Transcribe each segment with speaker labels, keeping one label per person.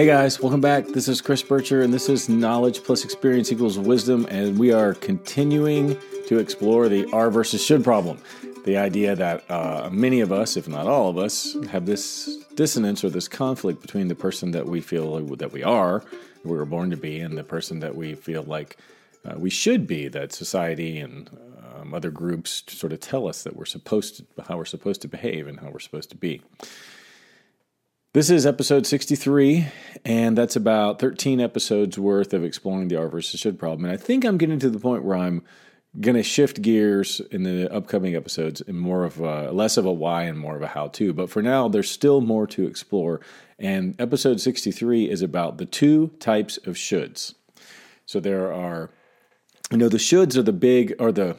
Speaker 1: Hey guys, welcome back. This is Chris Bircher, and this is Knowledge plus Experience equals Wisdom, and we are continuing to explore the Are versus should problem. The idea that uh, many of us, if not all of us, have this dissonance or this conflict between the person that we feel that we are, we were born to be, and the person that we feel like uh, we should be, that society and um, other groups sort of tell us that we're supposed to, how we're supposed to behave and how we're supposed to be. This is episode 63, and that's about 13 episodes worth of exploring the Are versus should problem. And I think I'm getting to the point where I'm going to shift gears in the upcoming episodes in more of a less of a why and more of a how to. But for now, there's still more to explore. And episode 63 is about the two types of shoulds. So there are, you know, the shoulds are the big, or the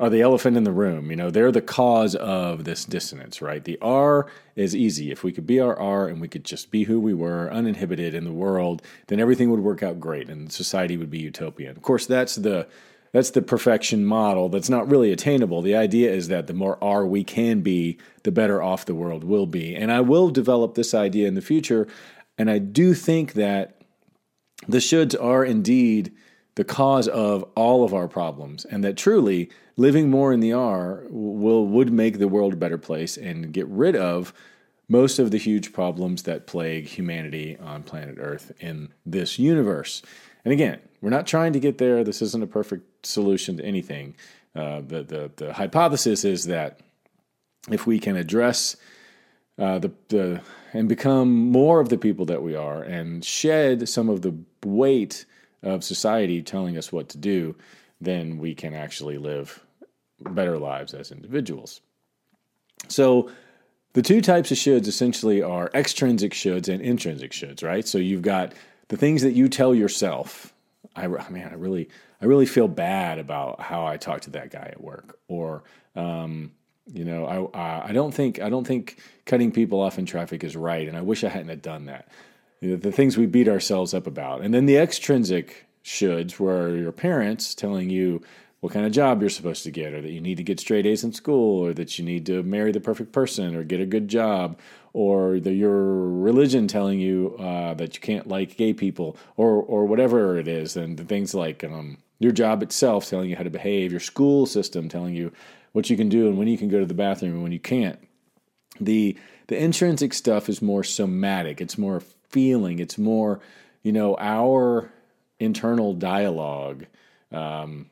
Speaker 1: are the elephant in the room. You know, they're the cause of this dissonance, right? The Are is easy. If we could be our Are and we could just be who we were, uninhibited in the world, then everything would work out great and society would be utopian. Of course, that's the that's the perfection model that's not really attainable. The idea is that the more Are we can be, the better off the world will be. And I will develop this idea in the future. And I do think that the shoulds are indeed the cause of all of our problems, and that truly living more in the Are will would make the world a better place and get rid of most of the huge problems that plague humanity on planet Earth in this universe. And again, we're not trying to get there. This isn't a perfect solution to anything. Uh, the, the the hypothesis is that if we can address uh, the the and become more of the people that we are and shed some of the weight of society telling us what to do, then we can actually live better lives as individuals. So, the two types of shoulds essentially are extrinsic shoulds and intrinsic shoulds, right? So you've got the things that you tell yourself. I man, I really, I really feel bad about how I talked to that guy at work, or um, you know, I, I don't think, I don't think cutting people off in traffic is right, and I wish I hadn't have done that. You know, the things we beat ourselves up about, and then the extrinsic shoulds, where your parents telling you what kind of job you're supposed to get, or that you need to get straight A's in school, or that you need to marry the perfect person, or get a good job, or your religion telling you uh, that you can't like gay people, or or whatever it is, and the things like um, your job itself telling you how to behave, your school system telling you what you can do and when you can go to the bathroom and when you can't. The the intrinsic stuff is more somatic. It's more feeling. It's more, you know, our internal dialogue. Um,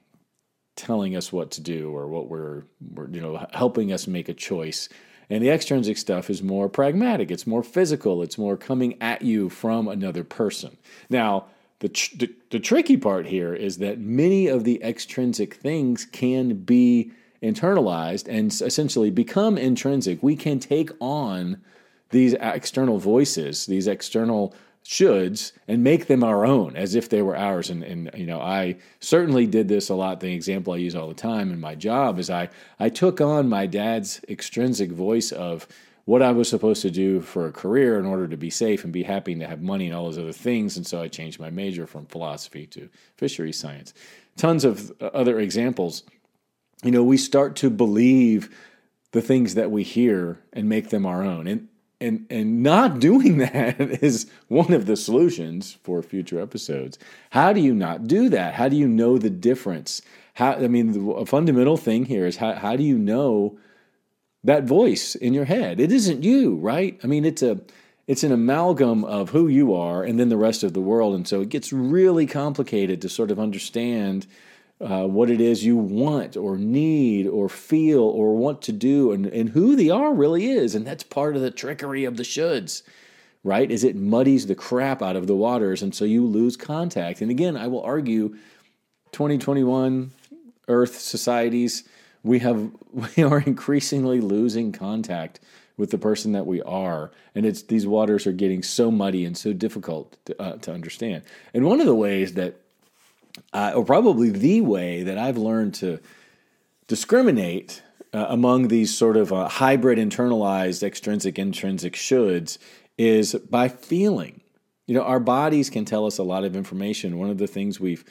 Speaker 1: telling us what to do or what we're, we're, you know helping us make a choice. And the extrinsic stuff is more pragmatic. It's more physical. It's more coming at you from another person. Now the, tr- the, the tricky part here is that many of the extrinsic things can be internalized and essentially become intrinsic. We can take on these external voices these external shoulds and make them our own as if they were ours. And, and you know, I certainly did this a lot. The example I use all the time in my job is I, I took on my dad's extrinsic voice of what I was supposed to do for a career in order to be safe and be happy and to have money and all those other things. And so I changed my major from philosophy to fisheries science. Tons of other examples. You know, we start to believe the things that we hear and make them our own. And and and not doing that is one of the solutions for future episodes. How do you not do that? How do you know the difference? How I mean, the, a fundamental thing here is how how do you know that voice in your head? It isn't you, right? I mean, it's a it's an amalgam of who you are and then the rest of the world, and so it gets really complicated to sort of understand uh, what it is you want or need or feel or want to do and, and who the are really is. And that's part of the trickery of the shoulds, right? Is it muddies the crap out of the waters and so you lose contact. And again, I will argue 2021 Earth societies, we have we are increasingly losing contact with the person that we are, and it's these waters are getting so muddy and so difficult to, uh, to understand. And one of the ways that uh, or probably the way that I've learned to discriminate uh, among these sort of uh, hybrid internalized extrinsic intrinsic shoulds is by feeling. You know, our bodies can tell us a lot of information. One of the things we've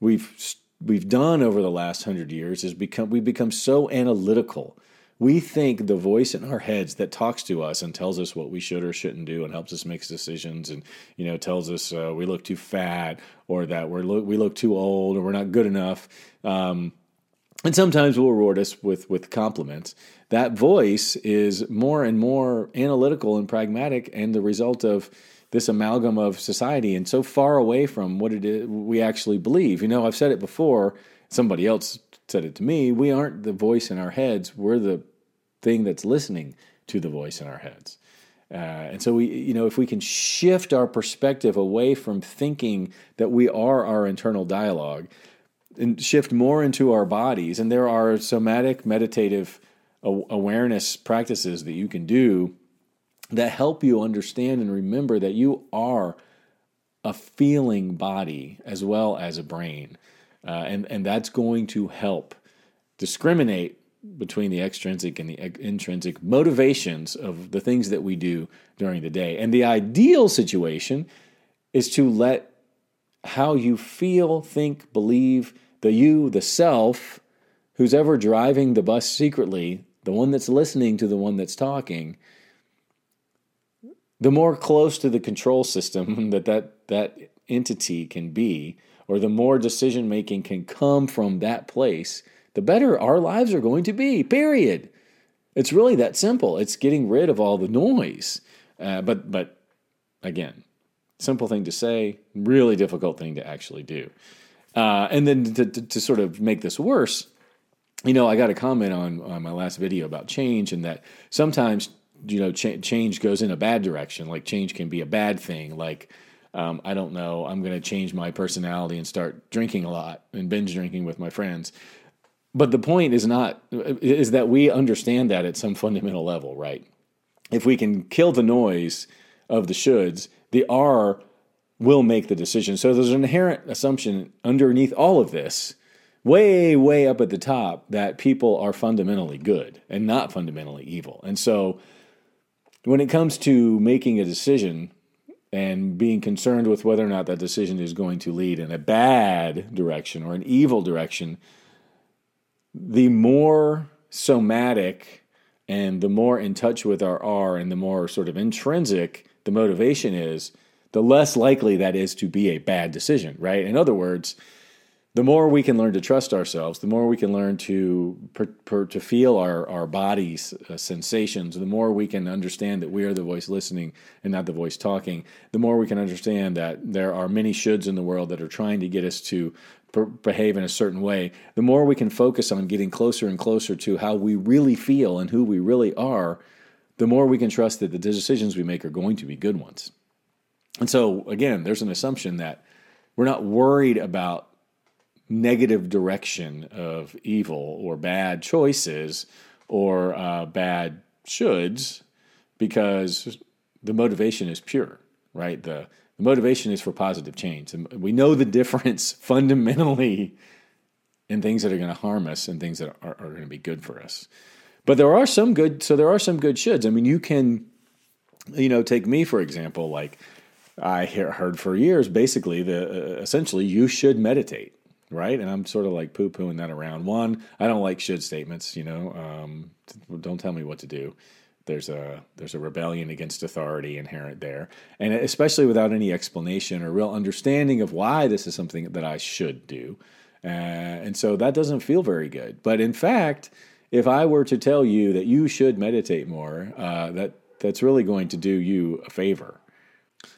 Speaker 1: we've we've done over the last hundred years is become we've become so analytical we think the voice in our heads that talks to us and tells us what we should or shouldn't do and helps us make decisions and you know tells us uh, we look too fat or that we're lo- we look too old or we're not good enough. Um, and sometimes will reward us with with compliments. That voice is more and more analytical and pragmatic and the result of this amalgam of society and so far away from what it is we actually believe. You know i've said it before. Somebody else said it to me. We aren't the voice in our heads. We're the thing that's listening to the voice in our heads. Uh, and so we, you know, if we can shift our perspective away from thinking that we are our internal dialogue and shift more into our bodies, and there are somatic meditative awareness practices that you can do that help you understand and remember that you are a feeling body as well as a brain, uh, and and that's going to help discriminate between the extrinsic and the intrinsic motivations of the things that we do during the day. And the ideal situation is to let how you feel, think, believe, the you, the self, who's ever driving the bus secretly, the one that's listening to the one that's talking, the more close to the control system that that, that entity can be, or the more decision making can come from that place the better our lives are going to be, period. It's really that simple. It's getting rid of all the noise. Uh, but, but again, simple thing to say, really difficult thing to actually do. Uh, and then to, to, to, sort of make this worse, you know, I got a comment on, on my last video about change and that sometimes, you know, ch- change goes in a bad direction. Like change can be a bad thing. Like, um, I don't know, I'm going to change my personality and start drinking a lot and binge drinking with my friends. But the point is not is that we understand that at some fundamental level, right? If we can kill the noise of the shoulds, the Are will make the decision. So there's an inherent assumption underneath all of this, way, way up at the top, that people are fundamentally good and not fundamentally evil. And so when it comes to making a decision and being concerned with whether or not that decision is going to lead in a bad direction or an evil direction, the more somatic and the more in touch with our Are and the more sort of intrinsic the motivation is, the less likely that is to be a bad decision, right? In other words, the more we can learn to trust ourselves, the more we can learn to per, per, to feel our our body's uh, sensations, the more we can understand that we are the voice listening and not the voice talking. The more we can understand that there are many shoulds in the world that are trying to get us to per, behave in a certain way. The more we can focus on getting closer and closer to how we really feel and who we really are, the more we can trust that the decisions we make are going to be good ones. And so again, there's an assumption that we're not worried about negative direction of evil or bad choices or uh, bad shoulds because the motivation is pure, right? The, the motivation is for positive change. And we know the difference fundamentally in things that are going to harm us and things that are, are going to be good for us. But there are some good, so there are some good shoulds. I mean, you can, you know, take me for example. Like I heard for years, basically, the uh, essentially you should meditate right? And I'm sort of like poo pooing that around. One, I don't like should statements. You know, um, don't tell me what to do. There's a there's a rebellion against authority inherent there, and especially without any explanation or real understanding of why this is something that I should do, uh, and so that doesn't feel very good. But in fact, if I were to tell you that you should meditate more, uh, that that's really going to do you a favor.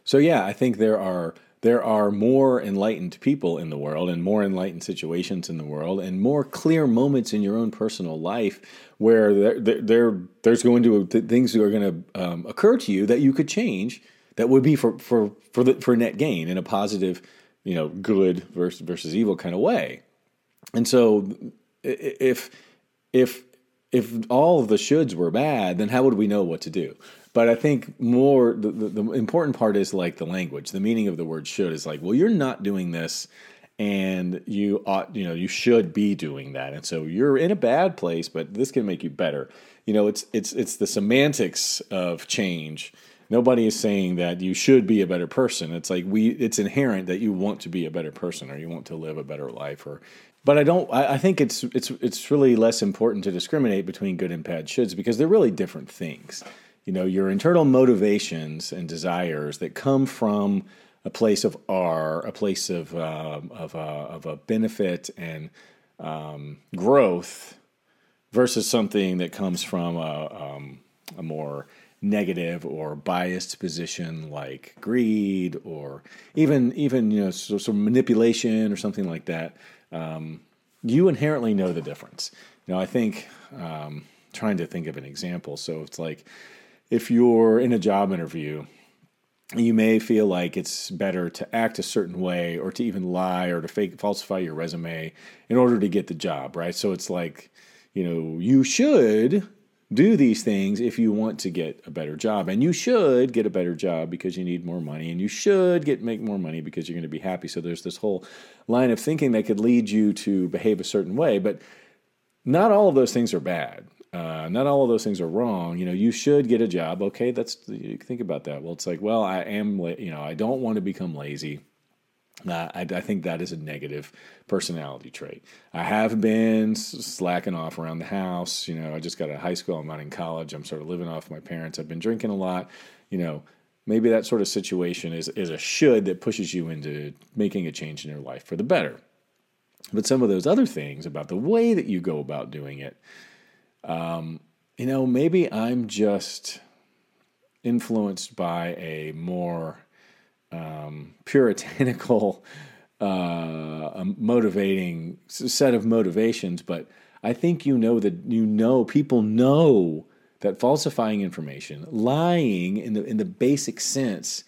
Speaker 1: So yeah, I think there are there are more enlightened people in the world and more enlightened situations in the world and more clear moments in your own personal life where there, there, there's going to things that are going to um, occur to you that you could change that would be for for for the, for net gain in a positive you know good versus versus evil kind of way. And so if if if all the shoulds were bad then how would we know what to do but I think more the, the, the, important part is like the language. The meaning of the word should is like, well, you're not doing this and you ought, you know, you should be doing that. And so you're in a bad place, but this can make you better. You know, it's it's it's the semantics of change. Nobody is saying that you should be a better person. It's like we it's inherent that you want to be a better person or you want to live a better life or but I don't. I, I, think it's it's it's really less important to discriminate between good and bad shoulds because they're really different things. You know, your internal motivations and desires that come from a place of Are, a place of uh, of, of a benefit and um, growth, versus something that comes from a, um, a more negative or biased position like greed or even even you know sort of manipulation or something like that um, you inherently know the difference. You know i think um, trying to think of an example so it's like if you're in a job interview you may feel like it's better to act a certain way or to even lie or to fake falsify your resume in order to get the job right? So it's like you know you should do these things if you want to get a better job. And you should get a better job because you need more money. And you should get make more money because you're going to be happy. So there's this whole line of thinking that could lead you to behave a certain way. But not all of those things are bad uh, not all of those things are wrong you know you should get a job okay that's you think about that well it's like well i am you know i don't want to become lazy uh, I, I, think that is a negative personality trait. I have been slacking off around the house. You know, I just got out of high school. I'm not in college. I'm sort of living off my parents. I've been drinking a lot. You know, maybe that sort of situation is, is a should that pushes you into making a change in your life for the better. But some of those other things about the way that you go about doing it, um, you know, maybe I'm just influenced by a more um, puritanical, uh, motivating set of motivations, but I think you know that you know people know that falsifying information, lying in the in the basic sense,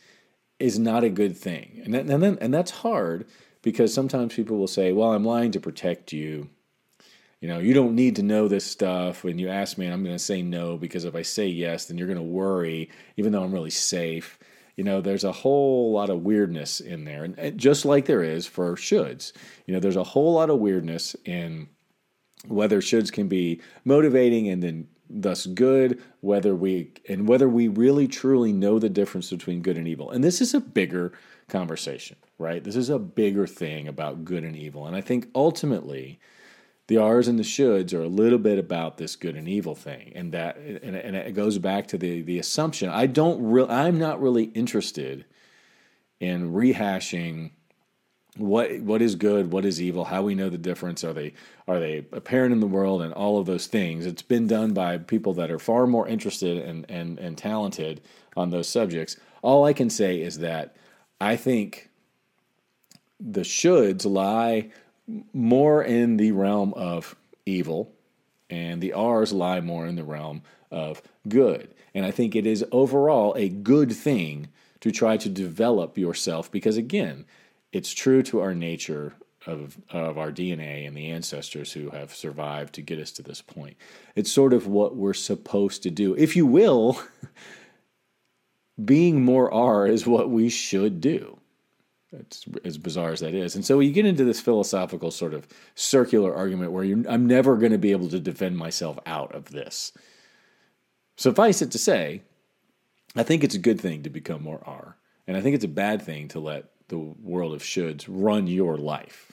Speaker 1: is not a good thing, and that, and then, and that's hard because sometimes people will say, "Well, I'm lying to protect you." You know, you don't need to know this stuff. When you ask me, and I'm going to say no because if I say yes, then you're going to worry, even though I'm really safe. You know, there's a whole lot of weirdness in there, and just like there is for shoulds. You know, there's a whole lot of weirdness in whether shoulds can be motivating and then thus good, whether we and whether we really truly know the difference between good and evil. And this is a bigger conversation, right? This is a bigger thing about good and evil. And I think ultimately the Are's and the shoulds are a little bit about this good and evil thing, and that and, and it goes back to the the assumption. I don't real I'm not really interested in rehashing what what is good, what is evil, how we know the difference, are they are they apparent in the world, and all of those things. It's been done by people that are far more interested and and and talented on those subjects. All I can say is that I think the shoulds lie more in the realm of evil, and the Are's lie more in the realm of good. And I think it is overall a good thing to try to develop yourself because, again, it's true to our nature of, of our DNA and the ancestors who have survived to get us to this point. It's sort of what we're supposed to do. If you will, being more Are is what we should do. It's as bizarre as that is. And so you get into this philosophical sort of circular argument where I'm never going to be able to defend myself out of this. Suffice it to say, I think it's a good thing to become more Are. And I think it's a bad thing to let the world of shoulds run your life.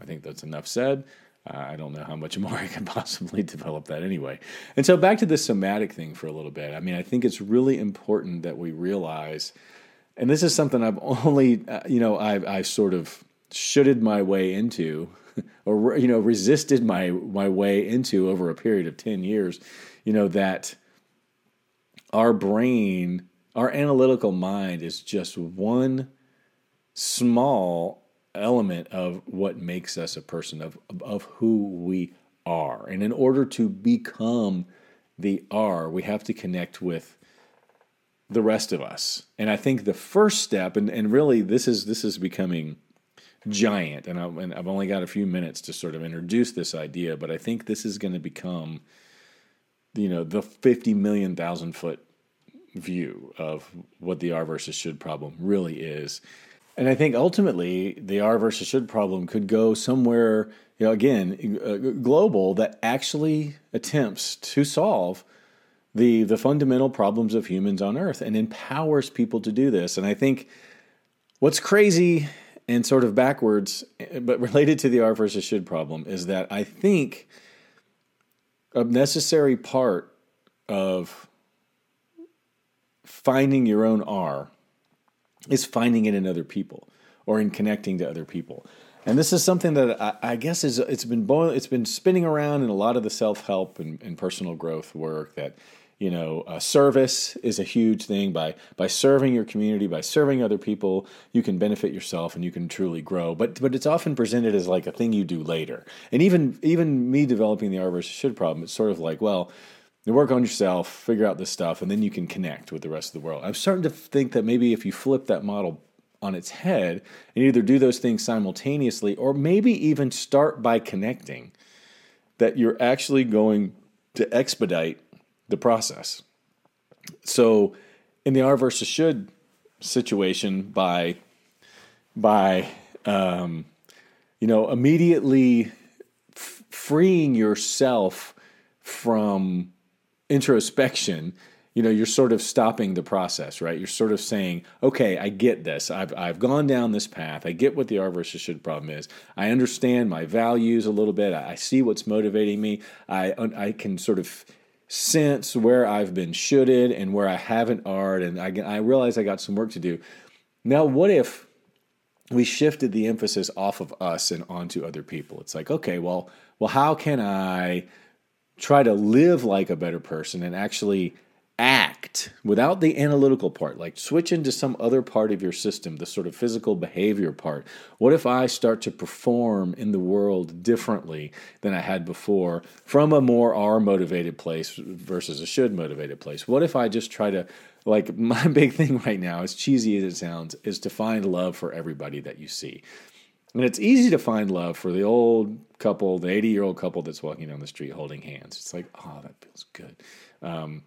Speaker 1: I think that's enough said. Uh, I don't know how much more I can possibly develop that anyway. And so back to the somatic thing for a little bit. I mean, I think it's really important that we realize and this is something I've only, uh, you know, I've, I've sort of shoulded my way into, or you know, resisted my my way into over a period of ten years. You know that our brain, our analytical mind, is just one small element of what makes us a person of of who we are, and in order to become the Are, we have to connect with the rest of us. And I think the first step, and, and really this is this is becoming giant, and, I, and I've only got a few minutes to sort of introduce this idea, but I think this is going to become, you know, the fifty million thousand foot view of what the Are versus should problem really is. And I think ultimately the Are versus should problem could go somewhere, you know, again, uh, global that actually attempts to solve the the fundamental problems of humans on earth and empowers people to do this. And I think what's crazy and sort of backwards, eh, but related to the Are versus should problem, is that I think a necessary part of finding your own Are is finding it in other people or in connecting to other people. And this is something that I, I guess is it's been boil, it's been spinning around in a lot of the self help and, and, personal growth work that you know uh, service is a huge thing. By by serving your community by serving other people you can benefit yourself and you can truly grow. But but it's often presented as like a thing you do later. And even even me developing the Are versus should problem it's sort of like well you work on yourself figure out this stuff and then you can connect with the rest of the world. I'm starting to think that maybe if you flip that model on its head and either do those things simultaneously or maybe even start by connecting that you're actually going to expedite the process. So in the Are versus should situation by by um, you know immediately f- freeing yourself from introspection you know you're sort of stopping the process right? You're sort of saying okay i get this. I've, I've gone down this path. I get what the are versus should problem is. I understand my values a little bit. I, I see what's motivating me. I i can sort of sense where i've been shoulded and where i haven't art and i, I realize i got some work to do. Now what if we shifted the emphasis off of us and onto other people? It's like okay well well how can i try to live like a better person and actually act without the analytical part, like switch into some other part of your system, the sort of physical behavior part. What if I start to perform in the world differently than I had before from a more Are motivated place versus a should motivated place? What if I just try to, like, my big thing right now, as cheesy as it sounds, is to find love for everybody that you see. And it's easy to find love for the old couple, the 80 year old couple that's walking down the street holding hands. It's like, oh, that feels good. Um,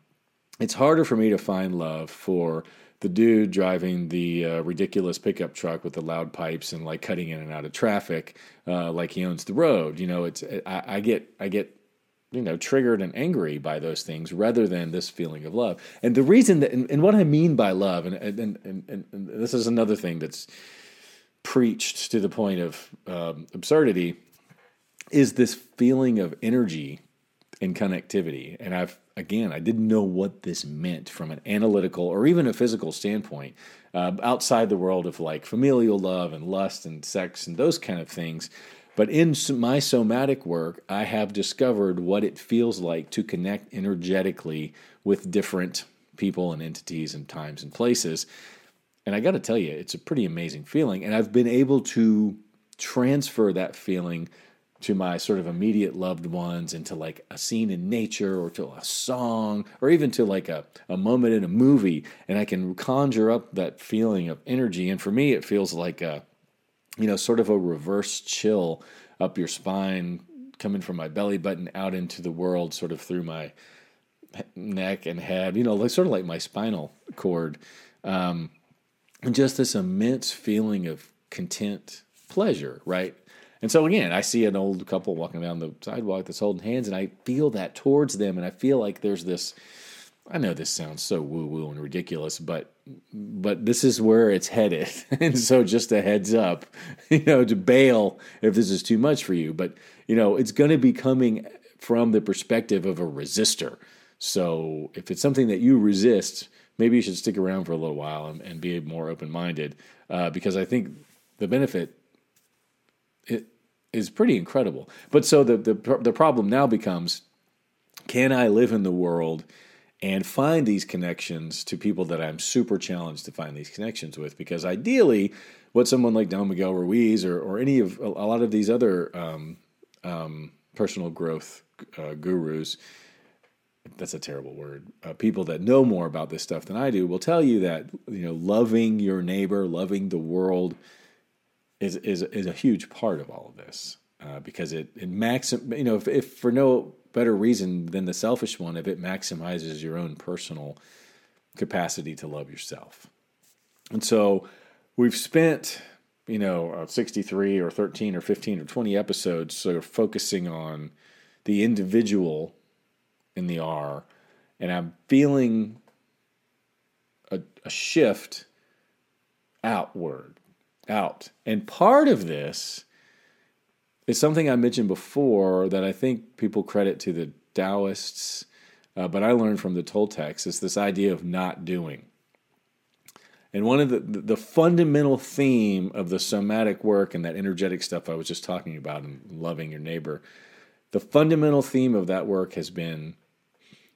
Speaker 1: it's harder for me to find love for the dude driving the uh, ridiculous pickup truck with the loud pipes and like cutting in and out of traffic, uh, like he owns the road. You know, it's I, I get I get you know triggered and angry by those things rather than this feeling of love. And the reason that and, and what I mean by love, and and, and and and this is another thing that's preached to the point of um, absurdity, is this feeling of energy and connectivity. And I've again, I didn't know what this meant from an analytical or even a physical standpoint uh, outside the world of like familial love and lust and sex and those kind of things. But in my somatic work, I have discovered what it feels like to connect energetically with different people and entities and times and places. And I got to tell you, it's a pretty amazing feeling. And I've been able to transfer that feeling to my sort of immediate loved ones and to like a scene in nature or to a song or even to like a, a moment in a movie and i can conjure up that feeling of energy. And for me it feels like a you know sort of a reverse chill up your spine coming from my belly button out into the world sort of through my neck and head you know like sort of like my spinal cord. Um, and just this immense feeling of content pleasure right and so again, I see an old couple walking down the sidewalk that's holding hands, and I feel that towards them, and I feel like there's this. I know this sounds so woo woo and ridiculous, but but this is where it's headed, and so just a heads up, you know, to bail if this is too much for you. But you know, it's going to be coming from the perspective of a resistor. So if it's something that you resist, maybe you should stick around for a little while and, and be more open minded, uh, because I think the benefit it, is pretty incredible. But so the, the the problem now becomes, can I live in the world and find these connections to people that I'm super challenged to find these connections with? Because ideally, what someone like Don Miguel Ruiz or or any of a lot of these other um, um, personal growth uh, gurus that's a terrible word. Uh, people that know more about this stuff than I do will tell you that you know loving your neighbor, loving the world, is is is a huge part of all of this uh, because it it maxim you know if, if for no better reason than the selfish one if it maximizes your own personal capacity to love yourself. And so we've spent you know uh, 63 or 13 or 15 or 20 episodes sort of focusing on the individual in the Are and I'm feeling a, a shift outward out. And part of this is something I mentioned before that I think people credit to the Taoists, uh, but I learned from the Toltecs. It's this idea of not doing. And one of the the fundamental theme of the somatic work and that energetic stuff I was just talking about and loving your neighbor, the fundamental theme of that work has been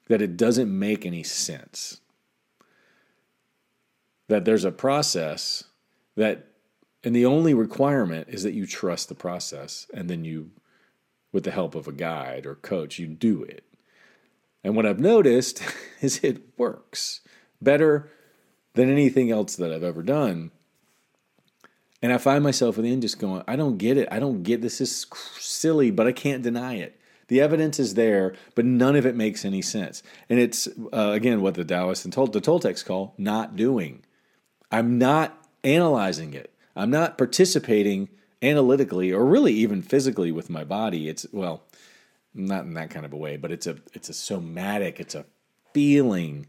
Speaker 1: that it doesn't make any sense. That there's a process that and the only requirement is that you trust the process and then you with the help of a guide or coach you do it. And what I've noticed is it works better than anything else that I've ever done. And I find myself in the end just going, I don't get it. I don't get this is silly, but I can't deny it. The evidence is there, but none of it makes any sense. And it's uh, again what the Taoists and Tol- the Toltecs call not doing. I'm not analyzing it. I'm not participating analytically or really even physically with my body. It's well, not in that kind of a way, but it's a it's a somatic. It's a feeling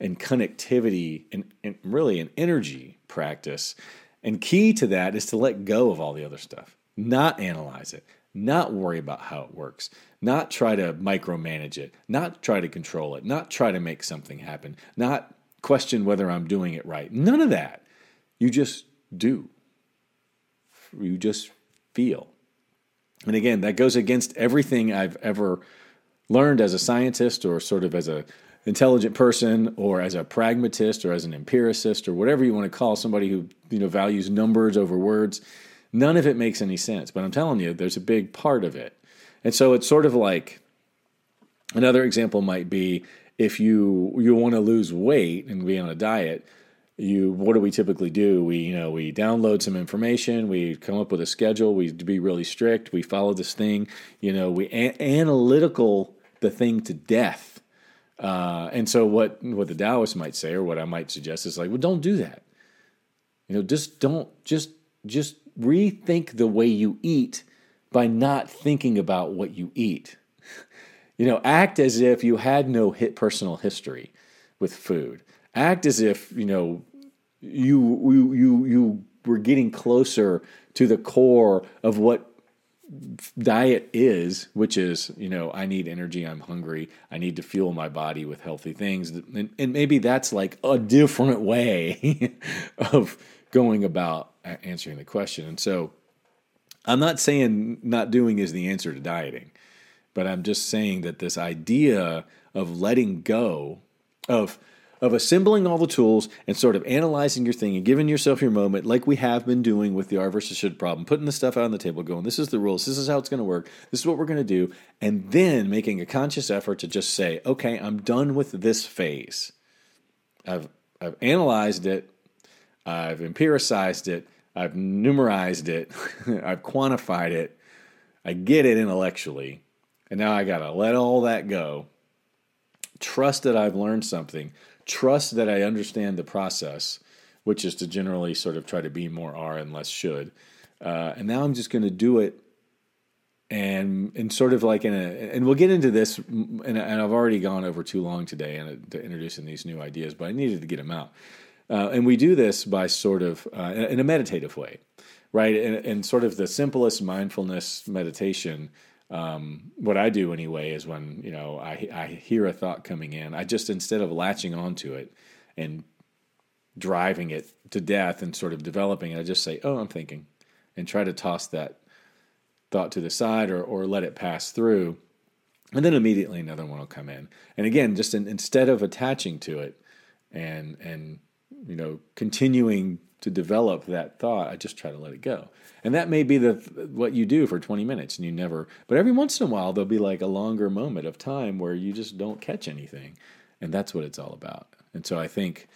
Speaker 1: and connectivity and, and really an energy practice. And key to that is to let go of all the other stuff, not analyze it, not worry about how it works, not try to micromanage it, not try to control it, not try to make something happen, not question whether I'm doing it right. None of that. You just do. You just feel. And again, that goes against everything I've ever learned as a scientist or sort of as a intelligent person or as a pragmatist or as an empiricist or whatever you want to call somebody who you know values numbers over words none of it makes any sense but i'm telling you there's a big part of it and so it's sort of like another example might be if you you want to lose weight and be on a diet you what do we typically do we you know we download some information we come up with a schedule we be really strict we follow this thing you know we a- analytical the thing to death uh, and so what what the Taoists might say, or what I might suggest, is like, well, don't do that. You know, just don't just just rethink the way you eat by not thinking about what you eat. You know, act as if you had no hit personal history with food. Act as if you know you you you you were getting closer to the core of what diet is, which is, you know, I need energy, I'm hungry, I need to fuel my body with healthy things. And, and maybe that's like a different way of going about answering the question. And so I'm not saying not doing is the answer to dieting, but I'm just saying that this idea of letting go of of assembling all the tools and sort of analyzing your thing and giving yourself your moment, like we have been doing with the Are versus should problem, putting the stuff out on the table, going, this is the rules, this is how it's going to work, this is what we're going to do, and then making a conscious effort to just say, okay, I'm done with this phase. I've, I've analyzed it, I've empiricized it, I've numerized it, I've quantified it, I get it intellectually, and now I got to let all that go. Trust that I've learned something trust that I understand the process, which is to generally sort of try to be more are and less should. Uh, and now I'm just going to do it and and sort of like in a and we'll get into this and, and I've already gone over too long today and to introducing these new ideas, but I needed to get them out. Uh, and we do this by sort of uh, in a meditative way, right? And, and sort of the simplest mindfulness meditation um, what I do anyway is when you know I, I hear a thought coming in, I just instead of latching onto it and driving it to death and sort of developing it, I just say, "Oh, I'm thinking," and try to toss that thought to the side or or let it pass through, and then immediately another one will come in. And again, just in, instead of attaching to it and and you know continuing to develop that thought, I just try to let it go. And that may be the what you do for 20 minutes and you never but every once in a while there'll be like a longer moment of time where you just don't catch anything. And that's what it's all about. And so I think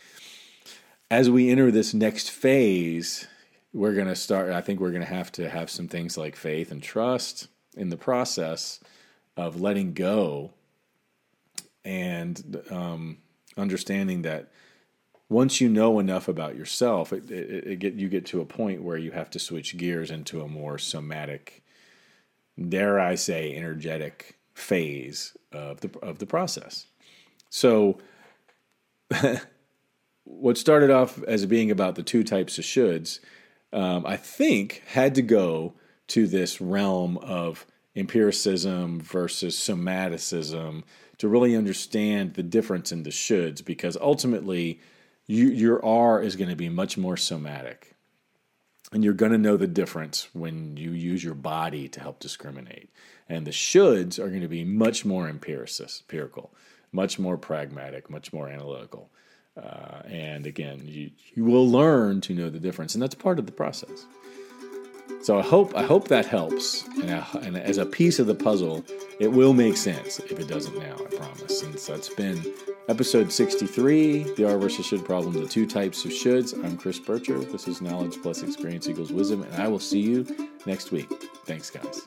Speaker 1: as we enter this next phase, we're going to start I think we're going to have to have some things like faith and trust in the process of letting go and um, understanding that once you know enough about yourself, it, it, it, get you get to a point where you have to switch gears into a more somatic, dare I say, energetic phase of the of the process. So, what started off as being about the two types of shoulds um, I think, had to go to this realm of empiricism versus somaticism to really understand the difference in the shoulds because ultimately you, your Are is going to be much more somatic. And you're going to know the difference when you use your body to help discriminate. And the shoulds are going to be much more empirical, much more pragmatic, much more analytical. Uh, and again, you, you will learn to know the difference, and that's part of the process. So I hope I hope that helps, and, I, and, as a piece of the puzzle, it will make sense. If it doesn't now, I promise. Since that's been episode 63, the Are versus should problem, the two types of shoulds. I'm Chris Bircher. This is knowledge plus experience equals wisdom, and I will see you next week. Thanks, guys.